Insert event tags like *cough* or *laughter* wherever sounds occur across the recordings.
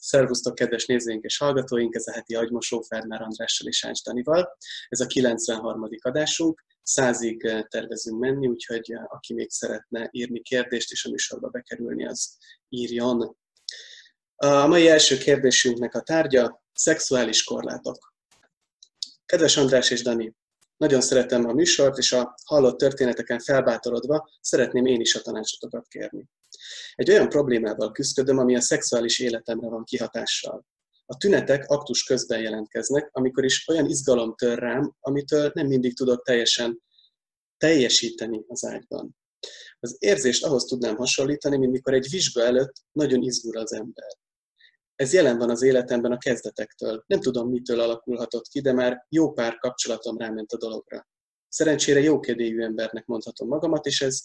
Szervusztok, kedves nézőink és hallgatóink! Ez a heti agymosó Fernár Andrással és Ács Danival. Ez a 93. adásunk. Százig eh, tervezünk menni, úgyhogy eh, aki még szeretne írni kérdést és a műsorba bekerülni, az írjon. A mai első kérdésünknek a tárgya szexuális korlátok. Kedves András és Dani, nagyon szeretem a műsort, és a hallott történeteken felbátorodva szeretném én is a tanácsotokat kérni. Egy olyan problémával küzdködöm, ami a szexuális életemre van kihatással. A tünetek aktus közben jelentkeznek, amikor is olyan izgalom tör rám, amitől nem mindig tudok teljesen teljesíteni az ágyban. Az érzést ahhoz tudnám hasonlítani, mint mikor egy vizsga előtt nagyon izgul az ember. Ez jelen van az életemben a kezdetektől. Nem tudom, mitől alakulhatott ki, de már jó pár kapcsolatom ráment a dologra. Szerencsére jókedélyű embernek mondhatom magamat, és ez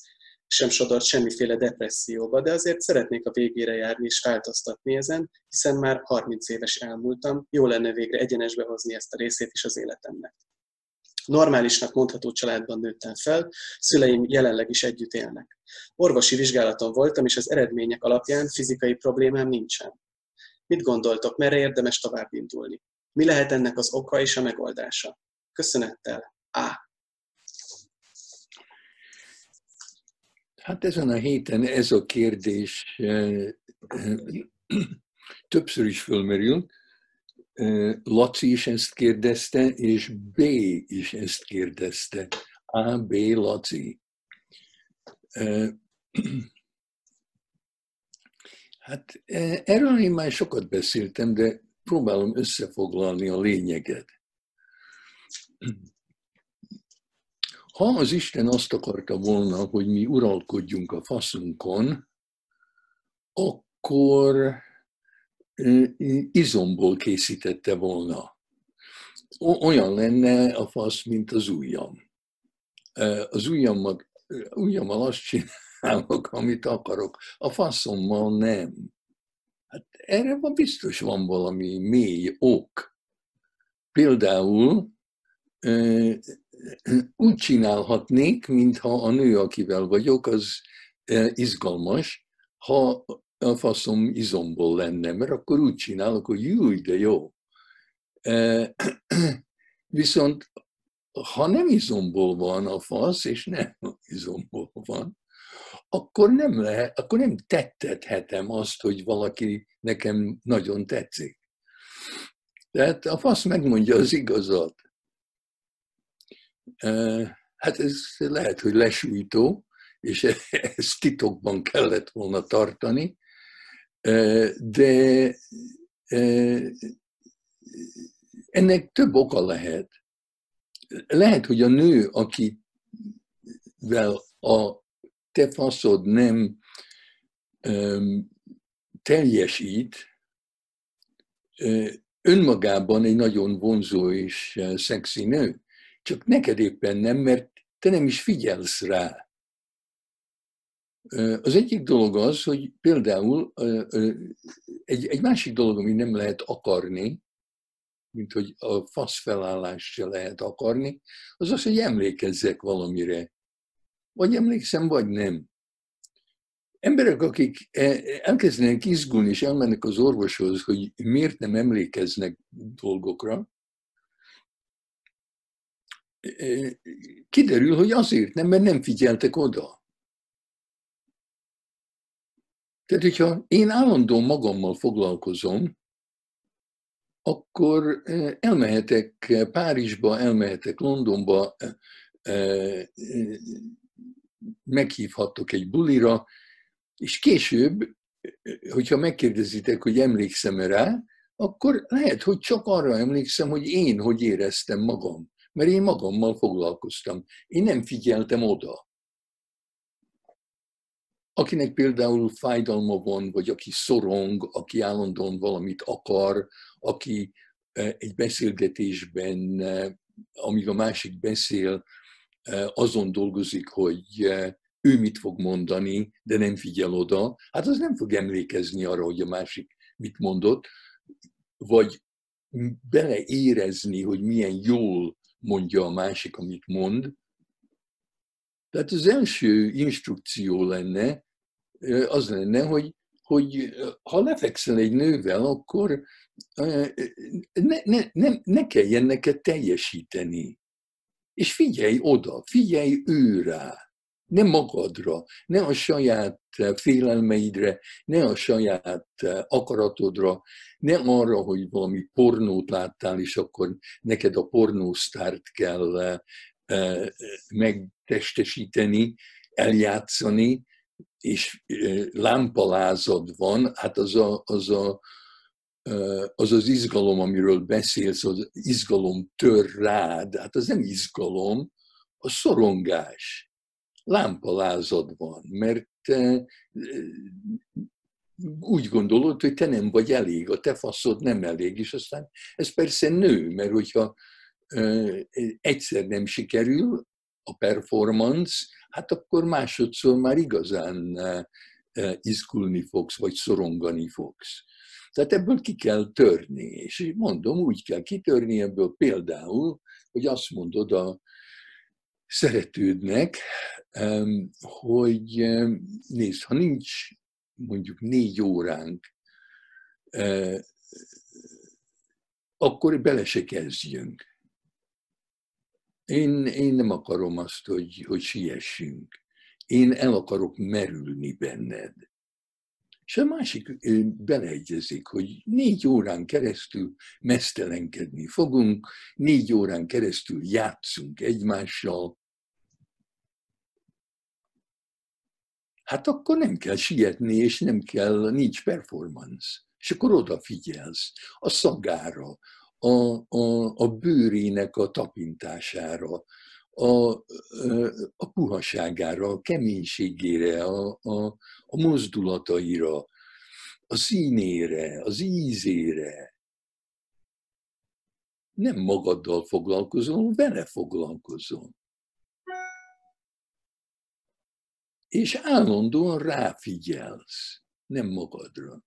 sem sodort semmiféle depresszióba, de azért szeretnék a végére járni és változtatni ezen, hiszen már 30 éves elmúltam, jó lenne végre egyenesbe hozni ezt a részét is az életemnek. Normálisnak mondható családban nőttem fel, szüleim jelenleg is együtt élnek. Orvosi vizsgálaton voltam, és az eredmények alapján fizikai problémám nincsen. Mit gondoltok, merre érdemes tovább indulni? Mi lehet ennek az oka és a megoldása? Köszönettel, A. Hát ezen a héten ez a kérdés többször is fölmerül. Laci is ezt kérdezte, és B is ezt kérdezte. A, B, Laci. Hát erről én már sokat beszéltem, de próbálom összefoglalni a lényeget. Ha az Isten azt akarta volna, hogy mi uralkodjunk a faszunkon, akkor izomból készítette volna. Olyan lenne a fasz, mint az ujjam. Az ujjammal, ujjammal azt csinálok, amit akarok. A faszommal nem. Hát erre van biztos van valami mély ok. Például úgy csinálhatnék, mintha a nő, akivel vagyok, az izgalmas, ha a faszom izomból lenne, mert akkor úgy csinálok, hogy júj, de jó. Viszont ha nem izomból van a fasz, és nem izomból van, akkor nem lehet, akkor nem tettethetem azt, hogy valaki nekem nagyon tetszik. Tehát a fasz megmondja az igazat. Hát ez lehet, hogy lesújtó, és *laughs* ezt titokban kellett volna tartani, de ennek több oka lehet. Lehet, hogy a nő, akivel a te faszod nem teljesít, önmagában egy nagyon vonzó és szexi nő. Csak neked éppen nem, mert te nem is figyelsz rá. Az egyik dolog az, hogy például egy, egy másik dolog, ami nem lehet akarni, mint hogy a fasz felállást se lehet akarni, az az, hogy emlékezzek valamire. Vagy emlékszem, vagy nem. Emberek, akik e, elkezdenek izgulni, és elmennek az orvoshoz, hogy miért nem emlékeznek dolgokra, kiderül, hogy azért nem, mert nem figyeltek oda. Tehát, hogyha én állandóan magammal foglalkozom, akkor elmehetek Párizsba, elmehetek Londonba, meghívhatok egy bulira, és később, hogyha megkérdezitek, hogy emlékszem-e rá, akkor lehet, hogy csak arra emlékszem, hogy én hogy éreztem magam mert én magammal foglalkoztam. Én nem figyeltem oda. Akinek például fájdalma van, vagy aki szorong, aki állandóan valamit akar, aki e, egy beszélgetésben, e, amíg a másik beszél, azon dolgozik, hogy ő mit fog mondani, de nem figyel oda, hát az nem fog emlékezni arra, hogy a másik mit mondott, vagy beleérezni, hogy milyen jól mondja a másik, amit mond. Tehát az első instrukció lenne, az lenne, hogy hogy ha lefekszel egy nővel, akkor ne, ne, ne, ne kelljen neked teljesíteni. És figyelj oda, figyelj őrá, ne magadra, ne a saját félelmeidre, ne a saját akaratodra, ne arra, hogy valami pornót láttál, és akkor neked a pornósztárt kell megtestesíteni, eljátszani, és lámpalázad van, hát az a, az, a, az az izgalom, amiről beszélsz, az izgalom tör rád, hát az nem izgalom, a szorongás. Lámpalázad van, mert úgy gondolod, hogy te nem vagy elég, a te faszod nem elég, és aztán ez persze nő, mert hogyha egyszer nem sikerül a performance, hát akkor másodszor már igazán izgulni fogsz, vagy szorongani fogsz. Tehát ebből ki kell törni, és mondom, úgy kell kitörni ebből például, hogy azt mondod a szeretődnek, hogy nézd, ha nincs mondjuk négy óránk, akkor bele se kezdjünk. Én, én nem akarom azt, hogy, hogy siessünk. Én el akarok merülni benned. És a másik beleegyezik, hogy négy órán keresztül mesztelenkedni fogunk, négy órán keresztül játszunk egymással. Hát akkor nem kell sietni, és nem kell, nincs performance. És akkor odafigyelsz a szagára, a, a, a bőrének a tapintására, a, a puhaságára, a keménységére, a, a, a mozdulataira, a színére, az ízére. Nem magaddal foglalkozol, vele foglalkozol. És állandóan ráfigyelsz, nem magadra.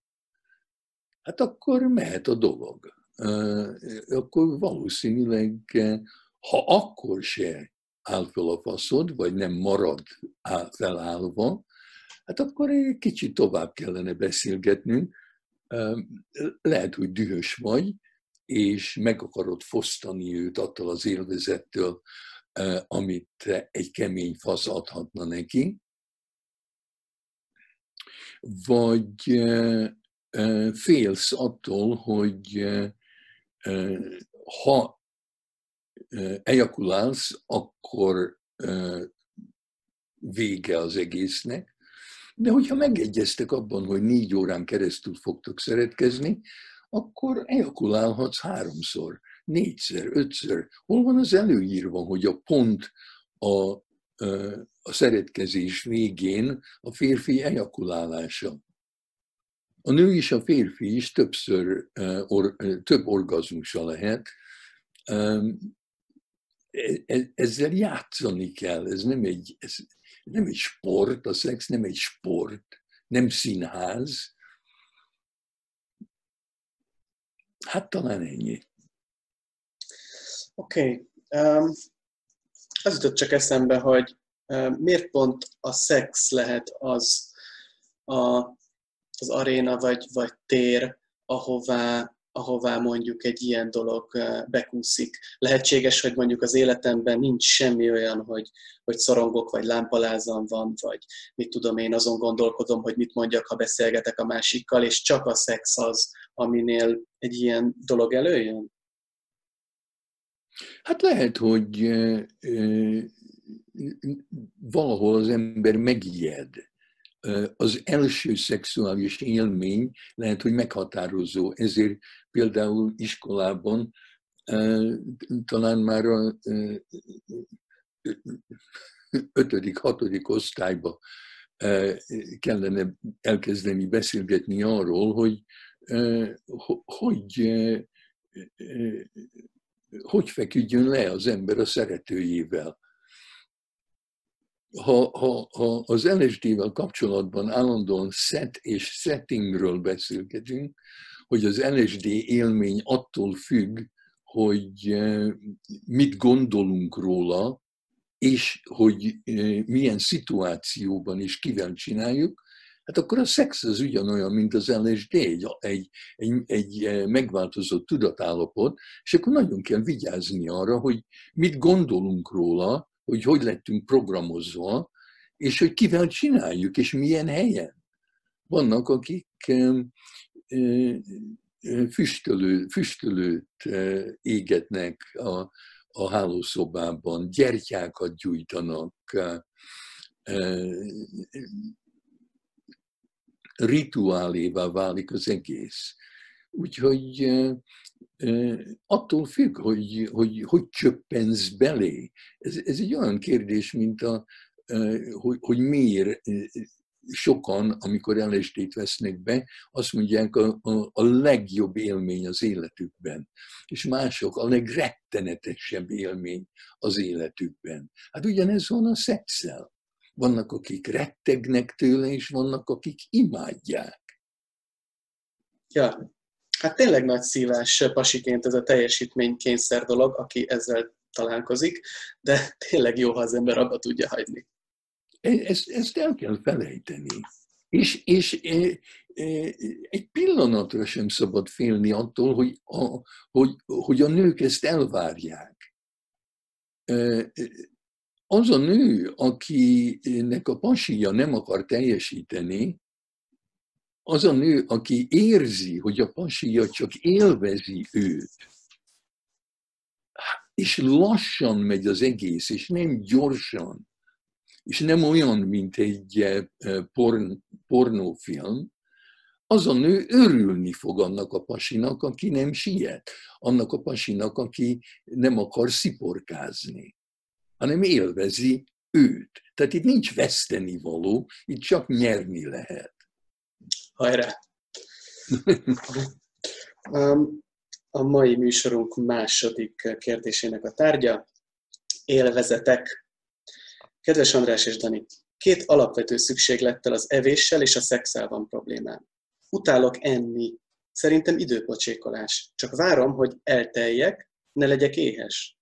Hát akkor mehet a dolog akkor valószínűleg, ha akkor se áll fel a faszod, vagy nem marad felállva, hát akkor egy kicsit tovább kellene beszélgetnünk. Lehet, hogy dühös vagy, és meg akarod fosztani őt attól az élvezettől, amit egy kemény fasz adhatna neki. Vagy félsz attól, hogy ha ejakulálsz, akkor vége az egésznek, de hogyha megegyeztek abban, hogy négy órán keresztül fogtok szeretkezni, akkor ejakulálhatsz háromszor, négyszer, ötször. Hol van az előírva, hogy a pont a, a szeretkezés végén a férfi ejakulálása? A nő is, a férfi is többször, or, több orgazmusa lehet. E, e, ezzel játszani kell, ez nem egy, ez nem egy sport, a szex nem egy sport, nem színház. Hát talán ennyi. Oké. Okay. Um, az jutott csak eszembe, hogy uh, miért pont a szex lehet az a az aréna vagy, vagy tér, ahová, ahová mondjuk egy ilyen dolog bekúszik. Lehetséges, hogy mondjuk az életemben nincs semmi olyan, hogy, hogy szorongok, vagy lámpalázam van, vagy mit tudom én, azon gondolkodom, hogy mit mondjak, ha beszélgetek a másikkal, és csak a szex az, aminél egy ilyen dolog előjön? Hát lehet, hogy valahol az ember megijed az első szexuális élmény lehet, hogy meghatározó. Ezért például iskolában talán már a ötödik, hatodik osztályba kellene elkezdeni beszélgetni arról, hogy hogy, hogy feküdjön le az ember a szeretőjével ha, ha, ha az LSD-vel kapcsolatban állandóan set és settingről beszélgetünk, hogy az LSD élmény attól függ, hogy eh, mit gondolunk róla, és hogy eh, milyen szituációban és kivel csináljuk, Hát akkor a szex az ugyanolyan, mint az LSD, egy, egy, egy, egy megváltozott tudatállapot, és akkor nagyon kell vigyázni arra, hogy mit gondolunk róla, hogy hogy lettünk programozva, és hogy kivel csináljuk, és milyen helyen. Vannak, akik füstölő, füstölőt égetnek a, a hálószobában, gyertyákat gyújtanak, rituálévá válik az egész. Úgyhogy attól függ, hogy hogy, hogy csöppensz belé. Ez, ez egy olyan kérdés, mint a, hogy, hogy miért sokan, amikor LSD-t vesznek be, azt mondják a, a, a legjobb élmény az életükben, és mások a legrettenetesebb élmény az életükben. Hát ugyanez van a szexel. Vannak, akik rettegnek tőle, és vannak, akik imádják. Ja, hát tényleg nagy szívás pasiként ez a teljesítménykényszer dolog, aki ezzel találkozik, de tényleg jó, ha az ember abba tudja hagyni. E, ezt, ezt el kell felejteni. És, és e, e, egy pillanatra sem szabad félni attól, hogy a, hogy, hogy a nők ezt elvárják. Az a nő, akinek a pasija nem akar teljesíteni, az a nő, aki érzi, hogy a pasija csak élvezi őt, és lassan megy az egész, és nem gyorsan, és nem olyan, mint egy eh, porn, pornófilm, az a nő örülni fog annak a pasinak, aki nem siet, annak a pasinak, aki nem akar sziporkázni, hanem élvezi őt. Tehát itt nincs veszteni való, itt csak nyerni lehet. Hajrá! *laughs* Um, a mai műsorunk második kérdésének a tárgya, élvezetek. Kedves András és Dani, két alapvető szükséglettel az evéssel és a szexel van problémám. Utálok enni. Szerintem időpocsékolás. Csak várom, hogy elteljek, ne legyek éhes.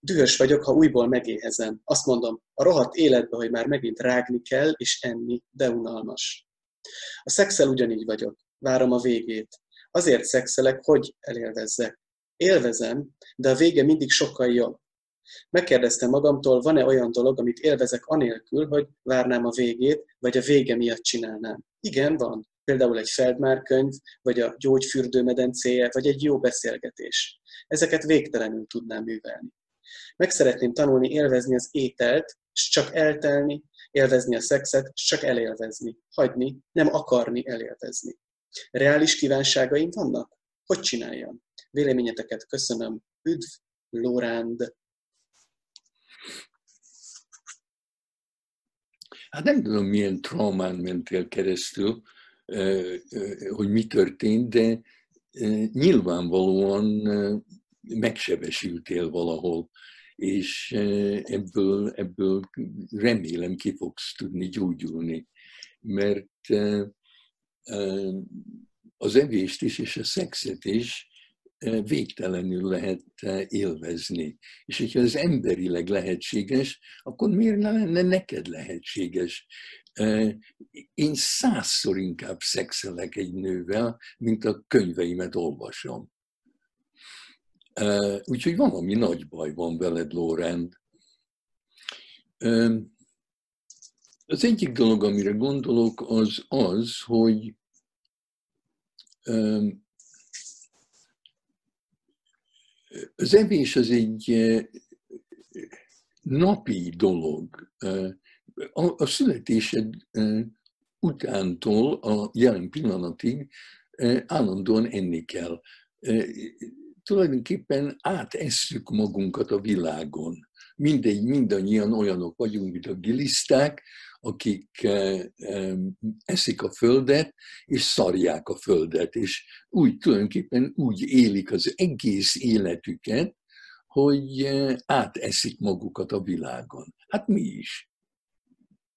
Dühös vagyok, ha újból megéhezem. Azt mondom, a rohadt életbe, hogy már megint rágni kell és enni, de unalmas. A szexel ugyanígy vagyok. Várom a végét. Azért szexelek, hogy elélvezzek. Élvezem, de a vége mindig sokkal jobb. Megkérdeztem magamtól, van-e olyan dolog, amit élvezek anélkül, hogy várnám a végét, vagy a vége miatt csinálnám. Igen, van. Például egy Feldmár könyv, vagy a gyógyfürdőmedencéje, vagy egy jó beszélgetés. Ezeket végtelenül tudnám művelni. Meg szeretném tanulni élvezni az ételt, és csak eltelni, élvezni a szexet, csak elélvezni. Hagyni, nem akarni elélvezni. Reális kívánságaim vannak? Hogy csináljam? Véleményeteket köszönöm. Üdv, Lóránd! Hát nem tudom, milyen traumán mentél keresztül, hogy mi történt, de nyilvánvalóan megsebesültél valahol, és ebből, ebből remélem ki fogsz tudni gyógyulni, mert az evést is és a szexet is végtelenül lehet élvezni. És hogyha ez emberileg lehetséges, akkor miért ne lenne neked lehetséges? Én százszor inkább szexelek egy nővel, mint a könyveimet olvasom. Úgyhogy valami nagy baj van veled, Lórend. Az egyik dolog, amire gondolok, az az, hogy az evés az egy napi dolog. A születésed utántól a jelen pillanatig állandóan enni kell. Tulajdonképpen átesszük magunkat a világon. Mindegy, mindannyian olyanok vagyunk, mint a giliszták, akik eszik a földet, és szarják a földet, és úgy tulajdonképpen úgy élik az egész életüket, hogy áteszik magukat a világon. Hát mi is.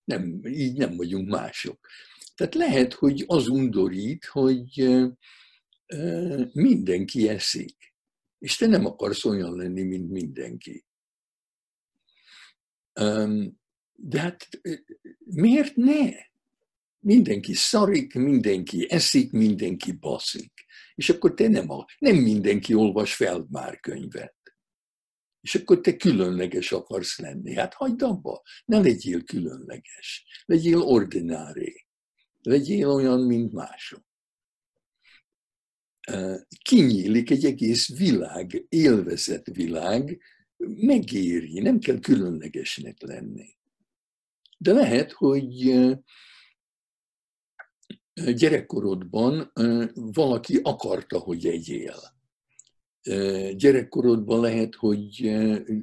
Nem, így nem vagyunk mások. Tehát lehet, hogy az undorít, hogy mindenki eszik, és te nem akarsz olyan lenni, mint mindenki. De hát miért ne? Mindenki szarik, mindenki eszik, mindenki baszik. És akkor te nem, nem mindenki olvas Feldmár könyvet. És akkor te különleges akarsz lenni. Hát hagyd abba, ne legyél különleges. Legyél ordinári. Legyél olyan, mint mások. Kinyílik egy egész világ, élvezett világ, megéri, nem kell különlegesnek lenni. De lehet, hogy gyerekkorodban valaki akarta, hogy egyél. Gyerekkorodban lehet, hogy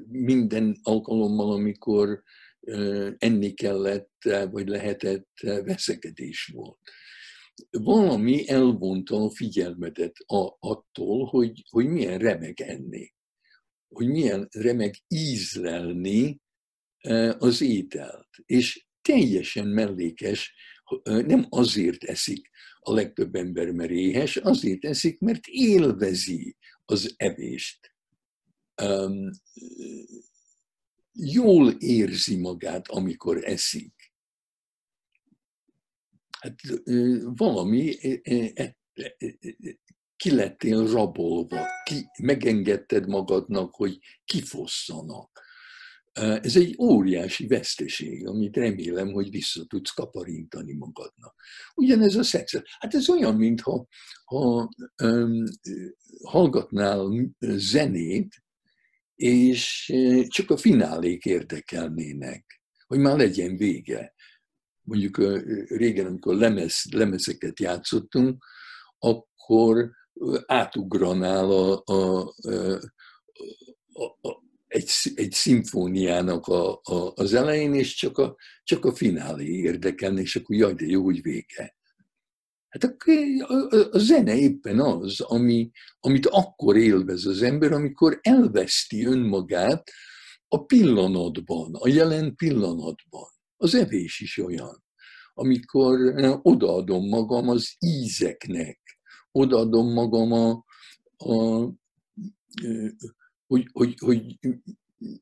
minden alkalommal, amikor enni kellett, vagy lehetett, veszekedés volt. Valami elvonta a figyelmedet attól, hogy, hogy milyen remek enni, hogy milyen remek ízlelni az ételt. És teljesen mellékes, nem azért eszik a legtöbb ember, mert éhes, azért eszik, mert élvezi az evést. Jól érzi magát, amikor eszik. Hát valami e, e, e, ki lettél rabolva, ki, megengedted magadnak, hogy kifosszanak ez egy óriási veszteség, amit remélem, hogy vissza tudsz kaparintani magadnak. Ugyanez a szex. Hát ez olyan, mintha ha, um, hallgatnál zenét, és csak a finálék érdekelnének, hogy már legyen vége. Mondjuk régen, amikor lemez, lemezeket játszottunk, akkor átugranál a, a, a, a, egy, egy szimfóniának a, a, az elején, és csak a, csak a finálé érdekelne, és akkor jaj, de jó, hogy vége. Hát a, a, a zene éppen az, ami, amit akkor élvez az ember, amikor elveszti önmagát a pillanatban, a jelen pillanatban. Az evés is olyan. Amikor odaadom magam az ízeknek, odaadom magam a, a hogy, hogy, hogy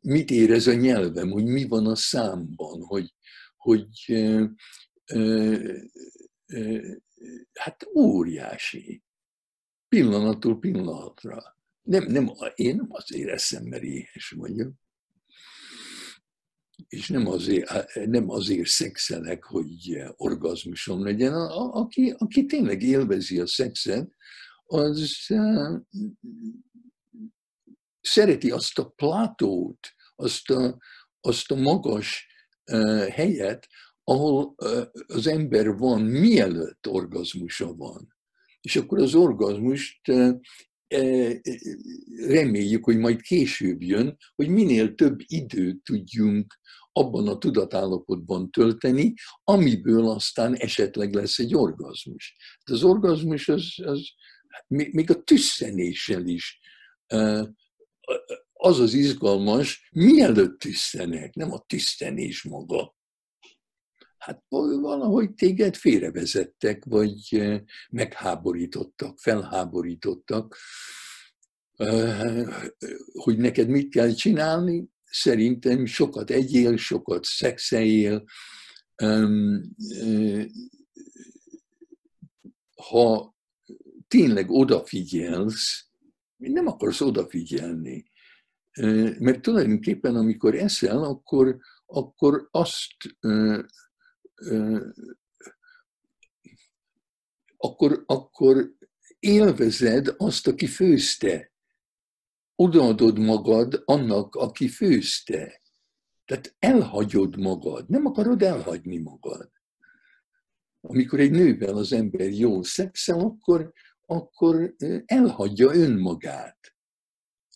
mit érez a nyelvem, hogy mi van a számban, hogy, hogy e, e, e, hát óriási. Pillanattól pillanatra. Nem, nem, én nem azért eszem, mert éhes vagyok. És nem azért, nem azért szexelek, hogy orgazmusom legyen. A, aki, aki tényleg élvezi a szexet, az szereti azt a plátót, azt a, azt a magas uh, helyet, ahol uh, az ember van, mielőtt orgazmusa van. És akkor az orgazmust uh, reméljük, hogy majd később jön, hogy minél több időt tudjunk abban a tudatállapotban tölteni, amiből aztán esetleg lesz egy orgazmus. Az orgazmus az, az még a tüsszenéssel is az az izgalmas, mielőtt tisztenek, nem a tisztenés maga. Hát valahogy téged félrevezettek, vagy megháborítottak, felháborítottak, hogy neked mit kell csinálni. Szerintem sokat egyél, sokat szexeljél, ha tényleg odafigyelsz, nem akarsz odafigyelni. Mert tulajdonképpen, amikor eszel, akkor, akkor azt akkor, akkor élvezed azt, aki főzte. Odaadod magad annak, aki főzte. Tehát elhagyod magad, nem akarod elhagyni magad. Amikor egy nővel az ember jól szexel, akkor, akkor elhagyja önmagát,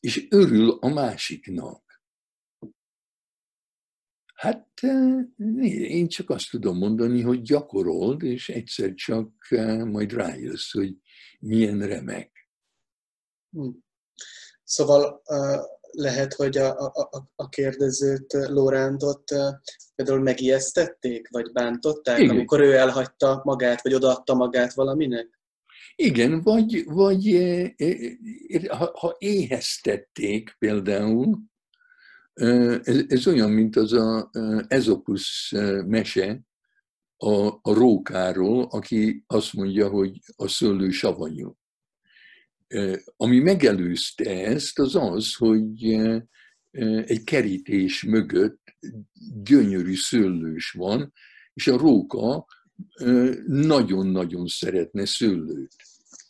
és örül a másiknak. Hát én csak azt tudom mondani, hogy gyakorold, és egyszer csak majd rájössz, hogy milyen remek. Hm. Szóval lehet, hogy a, a, a kérdezőt, Lórándot például megijesztették, vagy bántották, Igen. amikor ő elhagyta magát, vagy odaadta magát valaminek? Igen, vagy, vagy ha, ha éheztették például, ez, ez olyan, mint az a Ezopus mese, a, a rókáról, aki azt mondja, hogy a szőlő savanyú. Ami megelőzte ezt, az az, hogy egy kerítés mögött gyönyörű szőlős van, és a róka nagyon-nagyon szeretne szőlőt.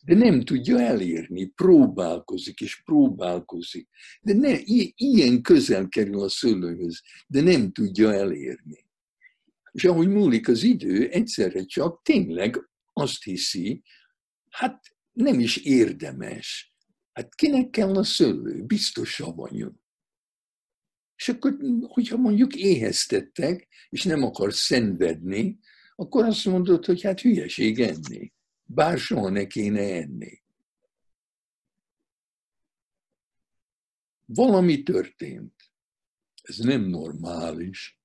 De nem tudja elérni, próbálkozik és próbálkozik. De ne, ilyen közel kerül a szőlőhöz, de nem tudja elérni. És ahogy múlik az idő, egyszerre csak tényleg azt hiszi, hát nem is érdemes. Hát kinek kell a szőlő? Biztos savanyú. És akkor, hogyha mondjuk éheztettek, és nem akar szenvedni, akkor azt mondod, hogy hát hülyeség enni. Bár soha ne kéne enni. Valami történt. Ez nem normális.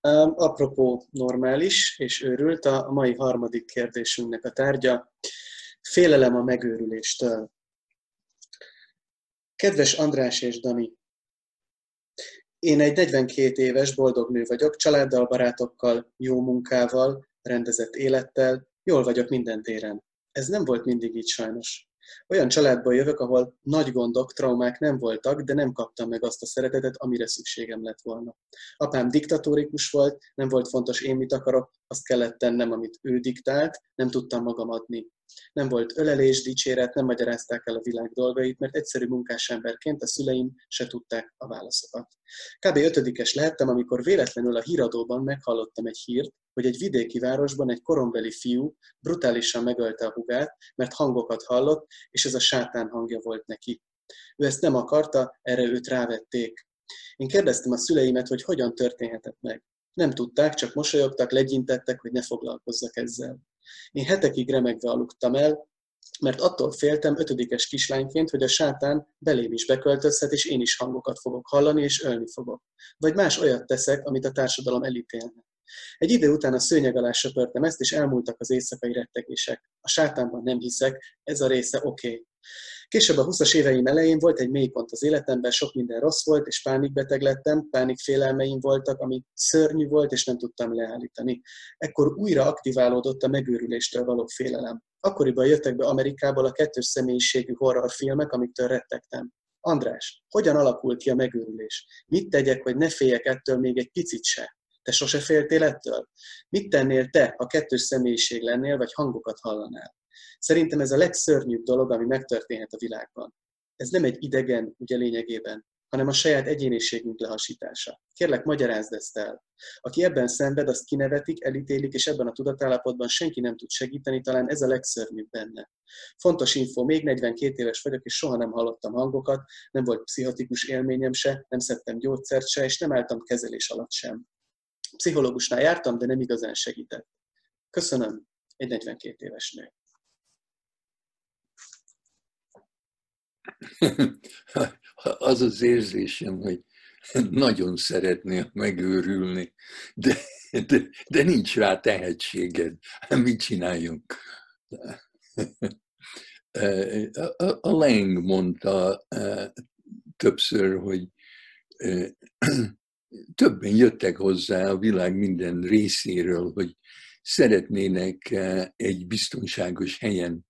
Um, apropó normális és őrült, a mai harmadik kérdésünknek a tárgya. Félelem a megőrüléstől. Kedves András és Dani, én egy 42 éves boldog nő vagyok, családdal, barátokkal, jó munkával, rendezett élettel, jól vagyok minden téren. Ez nem volt mindig így sajnos. Olyan családból jövök, ahol nagy gondok, traumák nem voltak, de nem kaptam meg azt a szeretetet, amire szükségem lett volna. Apám diktatórikus volt, nem volt fontos én mit akarok, azt kellett tennem, amit ő diktált, nem tudtam magam adni. Nem volt ölelés, dicséret, nem magyarázták el a világ dolgait, mert egyszerű munkás emberként a szüleim se tudták a válaszokat. Kb. ötödikes lehettem, amikor véletlenül a híradóban meghallottam egy hírt, hogy egy vidéki városban egy korombeli fiú brutálisan megölte a hugát, mert hangokat hallott, és ez a sátán hangja volt neki. Ő ezt nem akarta, erre őt rávették. Én kérdeztem a szüleimet, hogy hogyan történhetett meg. Nem tudták, csak mosolyogtak, legyintettek, hogy ne foglalkozzak ezzel. Én hetekig remegve aludtam el, mert attól féltem ötödikes kislányként, hogy a sátán belém is beköltözhet, és én is hangokat fogok hallani, és ölni fogok. Vagy más olyat teszek, amit a társadalom elítélne. Egy idő után a szőnyeg alá söpörtem ezt, és elmúltak az éjszakai rettegések. A sátánban nem hiszek, ez a része oké. Okay. Később a 20-as éveim elején volt egy mélypont az életemben, sok minden rossz volt, és pánikbeteg lettem, pánikfélelmeim voltak, ami szörnyű volt, és nem tudtam leállítani. Ekkor újra aktiválódott a megőrüléstől való félelem. Akkoriban jöttek be Amerikából a kettős személyiségű horrorfilmek, amiktől rettegtem. András, hogyan alakult ki a megőrülés? Mit tegyek, hogy ne féljek ettől még egy picit se? Te sose féltél ettől? Mit tennél te, ha kettős személyiség lennél, vagy hangokat hallanál? Szerintem ez a legszörnyűbb dolog, ami megtörténhet a világban. Ez nem egy idegen, ugye lényegében, hanem a saját egyéniségünk lehasítása. Kérlek, magyarázd ezt el. Aki ebben szenved, azt kinevetik, elítélik, és ebben a tudatállapotban senki nem tud segíteni, talán ez a legszörnyűbb benne. Fontos info, még 42 éves vagyok, és soha nem hallottam hangokat, nem volt pszichotikus élményem se, nem szedtem gyógyszert se, és nem álltam kezelés alatt sem. Pszichológusnál jártam, de nem igazán segített. Köszönöm, egy 42 éves nő. az az érzésem, hogy nagyon szeretnél megőrülni, de, de, de nincs rá tehetséged. Mit csináljunk? A Lang mondta e, többször, hogy e, többen jöttek hozzá a világ minden részéről, hogy szeretnének e, egy biztonságos helyen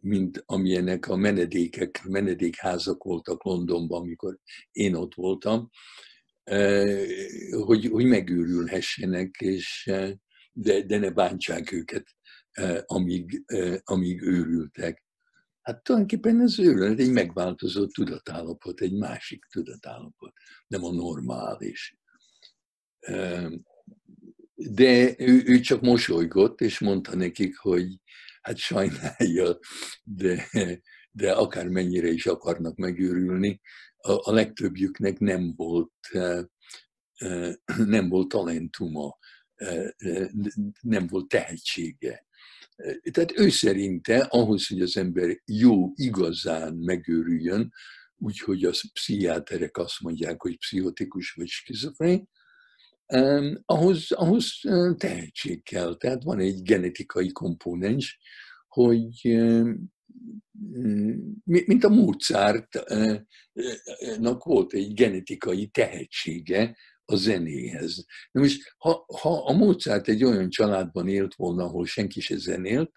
mint amilyenek a menedékek, menedékházak voltak Londonban, amikor én ott voltam, hogy, hogy megőrülhessenek, és, de, de ne bántsák őket, amíg, amíg őrültek. Hát tulajdonképpen ez őrület egy megváltozott tudatállapot, egy másik tudatállapot, nem a normális. De ő, ő csak mosolygott, és mondta nekik, hogy hát sajnálja, de, de akármennyire is akarnak megőrülni, a, a legtöbbjüknek nem volt, eh, eh, nem volt talentuma, eh, nem volt tehetsége. Tehát ő szerinte ahhoz, hogy az ember jó, igazán megőrüljön, úgyhogy a pszichiáterek azt mondják, hogy pszichotikus vagy skizofrén, ahhoz, ahhoz tehetség kell. Tehát van egy genetikai komponens, hogy mint a Mozartnak volt egy genetikai tehetsége a zenéhez. Na most, ha, ha a Mozart egy olyan családban élt volna, ahol senki se zenélt,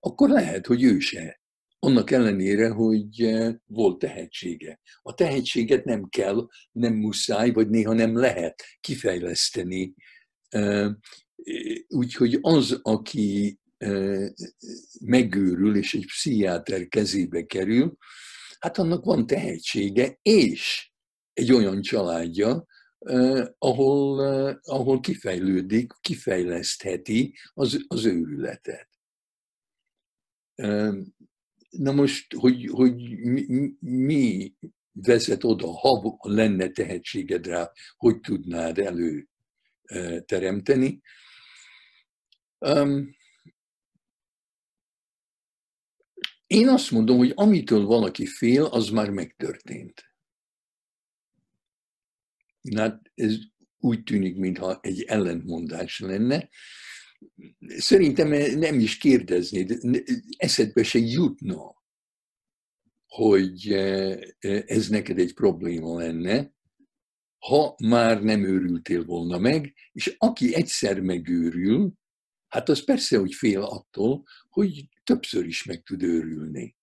akkor lehet, hogy ő se. Annak ellenére, hogy eh, volt tehetsége. A tehetséget nem kell, nem muszáj, vagy néha nem lehet kifejleszteni. Eh, úgyhogy az, aki eh, megőrül, és egy pszichiáter kezébe kerül, hát annak van tehetsége, és egy olyan családja, ahol, ahol kifejlődik, kifejlesztheti az, az őrületet. Na most, hogy, hogy mi, mi vezet oda, ha lenne tehetséged rá, hogy tudnád elő teremteni. Én azt mondom, hogy amitől valaki fél, az már megtörtént. Hát ez úgy tűnik, mintha egy ellentmondás lenne. Szerintem nem is kérdezni, eszedbe se jutna, hogy eh, ez neked egy probléma lenne, ha már nem őrültél volna meg, és aki egyszer megőrül, hát az persze, hogy fél attól, hogy többször is meg tud őrülni.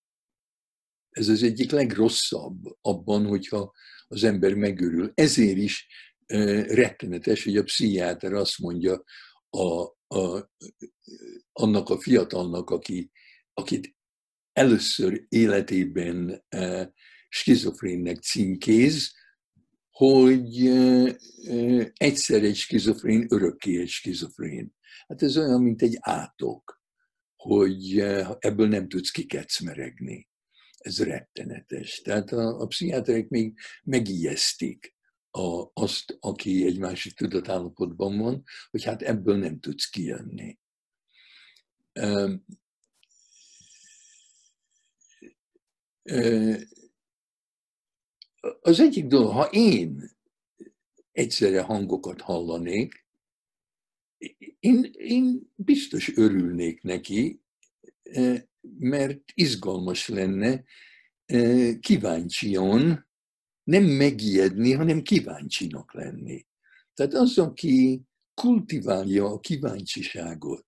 Ez az egyik legrosszabb abban, hogyha az ember megőrül. Ezért is rettenetes, hogy a pszichiáter azt mondja a, a, annak a fiatalnak, aki, akit először életében skizofrénnek címkéz, hogy egyszer egy skizofrén, örökké egy skizofrén. Hát ez olyan, mint egy átok, hogy ebből nem tudsz kikecmeregni ez rettenetes. Tehát a, a pszichiáterek még megijesztik a, azt, aki egy másik tudatállapotban van, hogy hát ebből nem tudsz kijönni. Az egyik dolog, ha én egyszerre hangokat hallanék, én, én biztos örülnék neki, mert izgalmas lenne kíváncsian, nem megijedni, hanem kíváncsinak lenni. Tehát az, aki kultiválja a kíváncsiságot,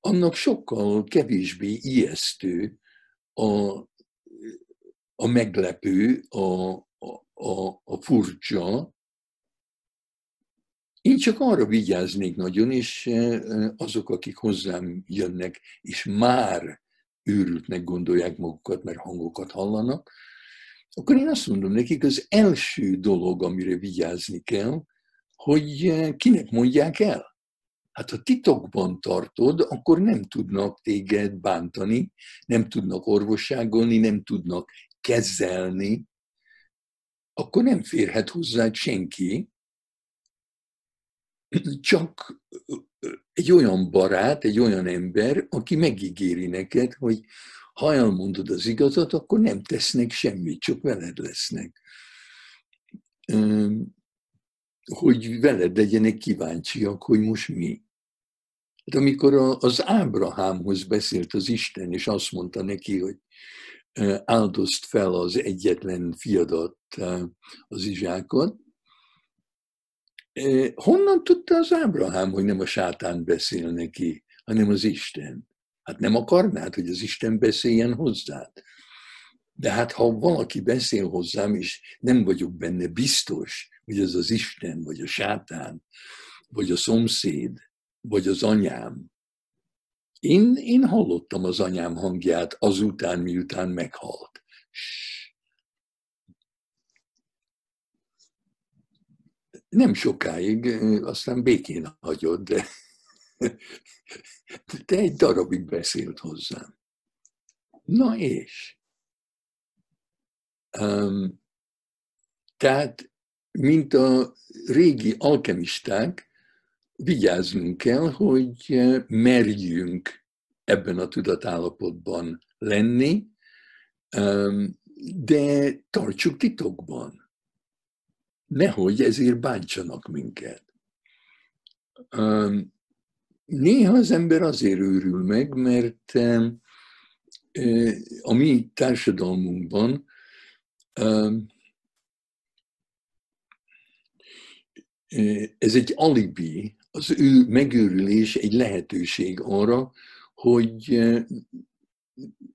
annak sokkal kevésbé ijesztő a, a meglepő, a, a, a furcsa, én csak arra vigyáznék nagyon, és azok, akik hozzám jönnek, és már őrültnek gondolják magukat, mert hangokat hallanak, akkor én azt mondom nekik, az első dolog, amire vigyázni kell, hogy kinek mondják el. Hát ha titokban tartod, akkor nem tudnak téged bántani, nem tudnak orvosságolni, nem tudnak kezelni, akkor nem férhet hozzá senki, csak egy olyan barát, egy olyan ember, aki megígéri neked, hogy ha elmondod az igazat, akkor nem tesznek semmit, csak veled lesznek. Hogy veled legyenek kíváncsiak, hogy most mi. Hát amikor az Ábrahámhoz beszélt az Isten, és azt mondta neki, hogy áldozt fel az egyetlen fiadat, az Izsákot, Honnan tudta az Ábrahám, hogy nem a sátán beszél neki, hanem az Isten? Hát nem akarnád, hogy az Isten beszéljen hozzád. De hát ha valaki beszél hozzám, és nem vagyok benne biztos, hogy ez az Isten, vagy a sátán, vagy a szomszéd, vagy az anyám. Én, én hallottam az anyám hangját azután, miután meghalt. Nem sokáig, aztán békén hagyott, de, *laughs* de egy darabig beszélt hozzám. Na és? Um, tehát, mint a régi alkemisták, vigyáznunk kell, hogy merjünk ebben a tudatállapotban lenni, de tartsuk titokban nehogy ezért bántsanak minket. Néha az ember azért őrül meg, mert a mi társadalmunkban ez egy alibi, az ő megőrülés egy lehetőség arra, hogy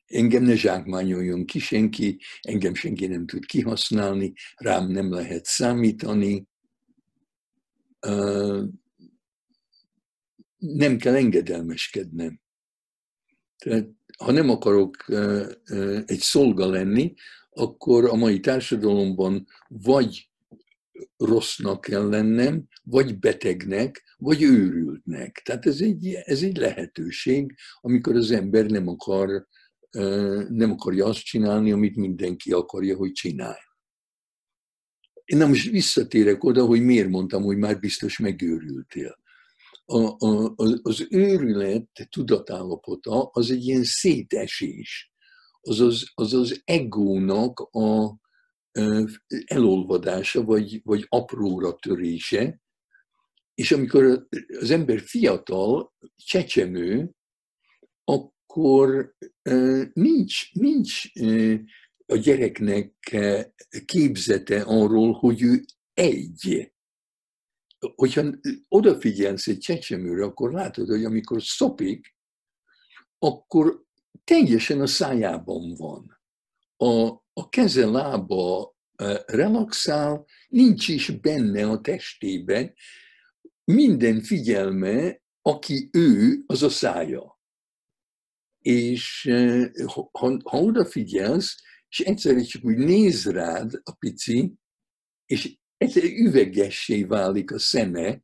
engem ne zsákmányoljon ki senki, engem senki nem tud kihasználni, rám nem lehet számítani, nem kell engedelmeskednem. Tehát, ha nem akarok egy szolga lenni, akkor a mai társadalomban vagy rossznak kell lennem, vagy betegnek, vagy őrültnek. Tehát ez egy, ez egy lehetőség, amikor az ember nem akar nem akarja azt csinálni, amit mindenki akarja, hogy csinálj. Én nem most visszatérek oda, hogy miért mondtam, hogy már biztos megőrültél. A, a, az őrület tudatállapota az egy ilyen szétesés. Az az, az, az egónak a elolvadása, vagy, vagy apróra törése, és amikor az ember fiatal, csecsemő, akkor nincs, nincs a gyereknek képzete arról, hogy ő egy. Hogyha odafigyelsz egy csecsemőre, akkor látod, hogy amikor szopik, akkor teljesen a szájában van. A, a keze, lába relaxál, nincs is benne a testében, minden figyelme, aki ő, az a szája. És ha, ha odafigyelsz, és egyszerűen csak úgy néz rád a pici, és egyszerűen üvegessé válik a szeme,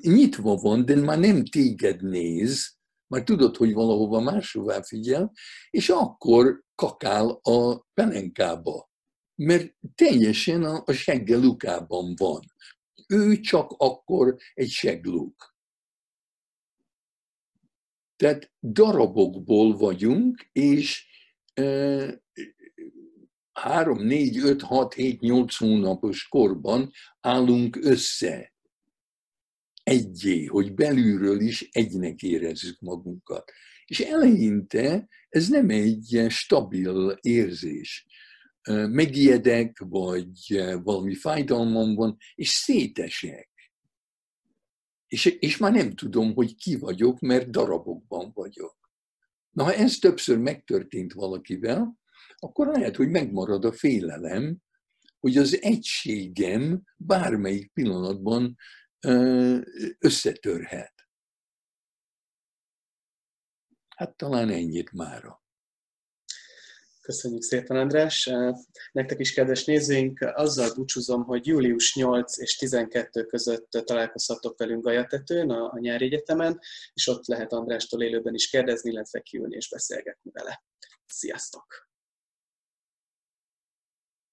nyitva van, de már nem téged néz, már tudod, hogy valahova máshová figyel, és akkor kakál a pelenkába, mert teljesen a, a van. Ő csak akkor egy segluk. Tehát darabokból vagyunk, és e, 3, 4, 5, 6, 7, 8 hónapos korban állunk össze egyé, hogy belülről is egynek érezzük magunkat. És eleinte ez nem egy stabil érzés. Megijedek, vagy valami fájdalmam van, és szétesek. És, és már nem tudom, hogy ki vagyok, mert darabokban vagyok. Na, ha ez többször megtörtént valakivel, akkor lehet, hogy megmarad a félelem, hogy az egységem bármelyik pillanatban összetörhet. Hát talán ennyit mára. Köszönjük szépen, András. Nektek is, kedves nézőink, azzal búcsúzom, hogy július 8 és 12 között találkozhatok velünk Gajatetőn, a, a nyári egyetemen, és ott lehet Andrástól élőben is kérdezni, illetve kiülni és beszélgetni vele. Sziasztok!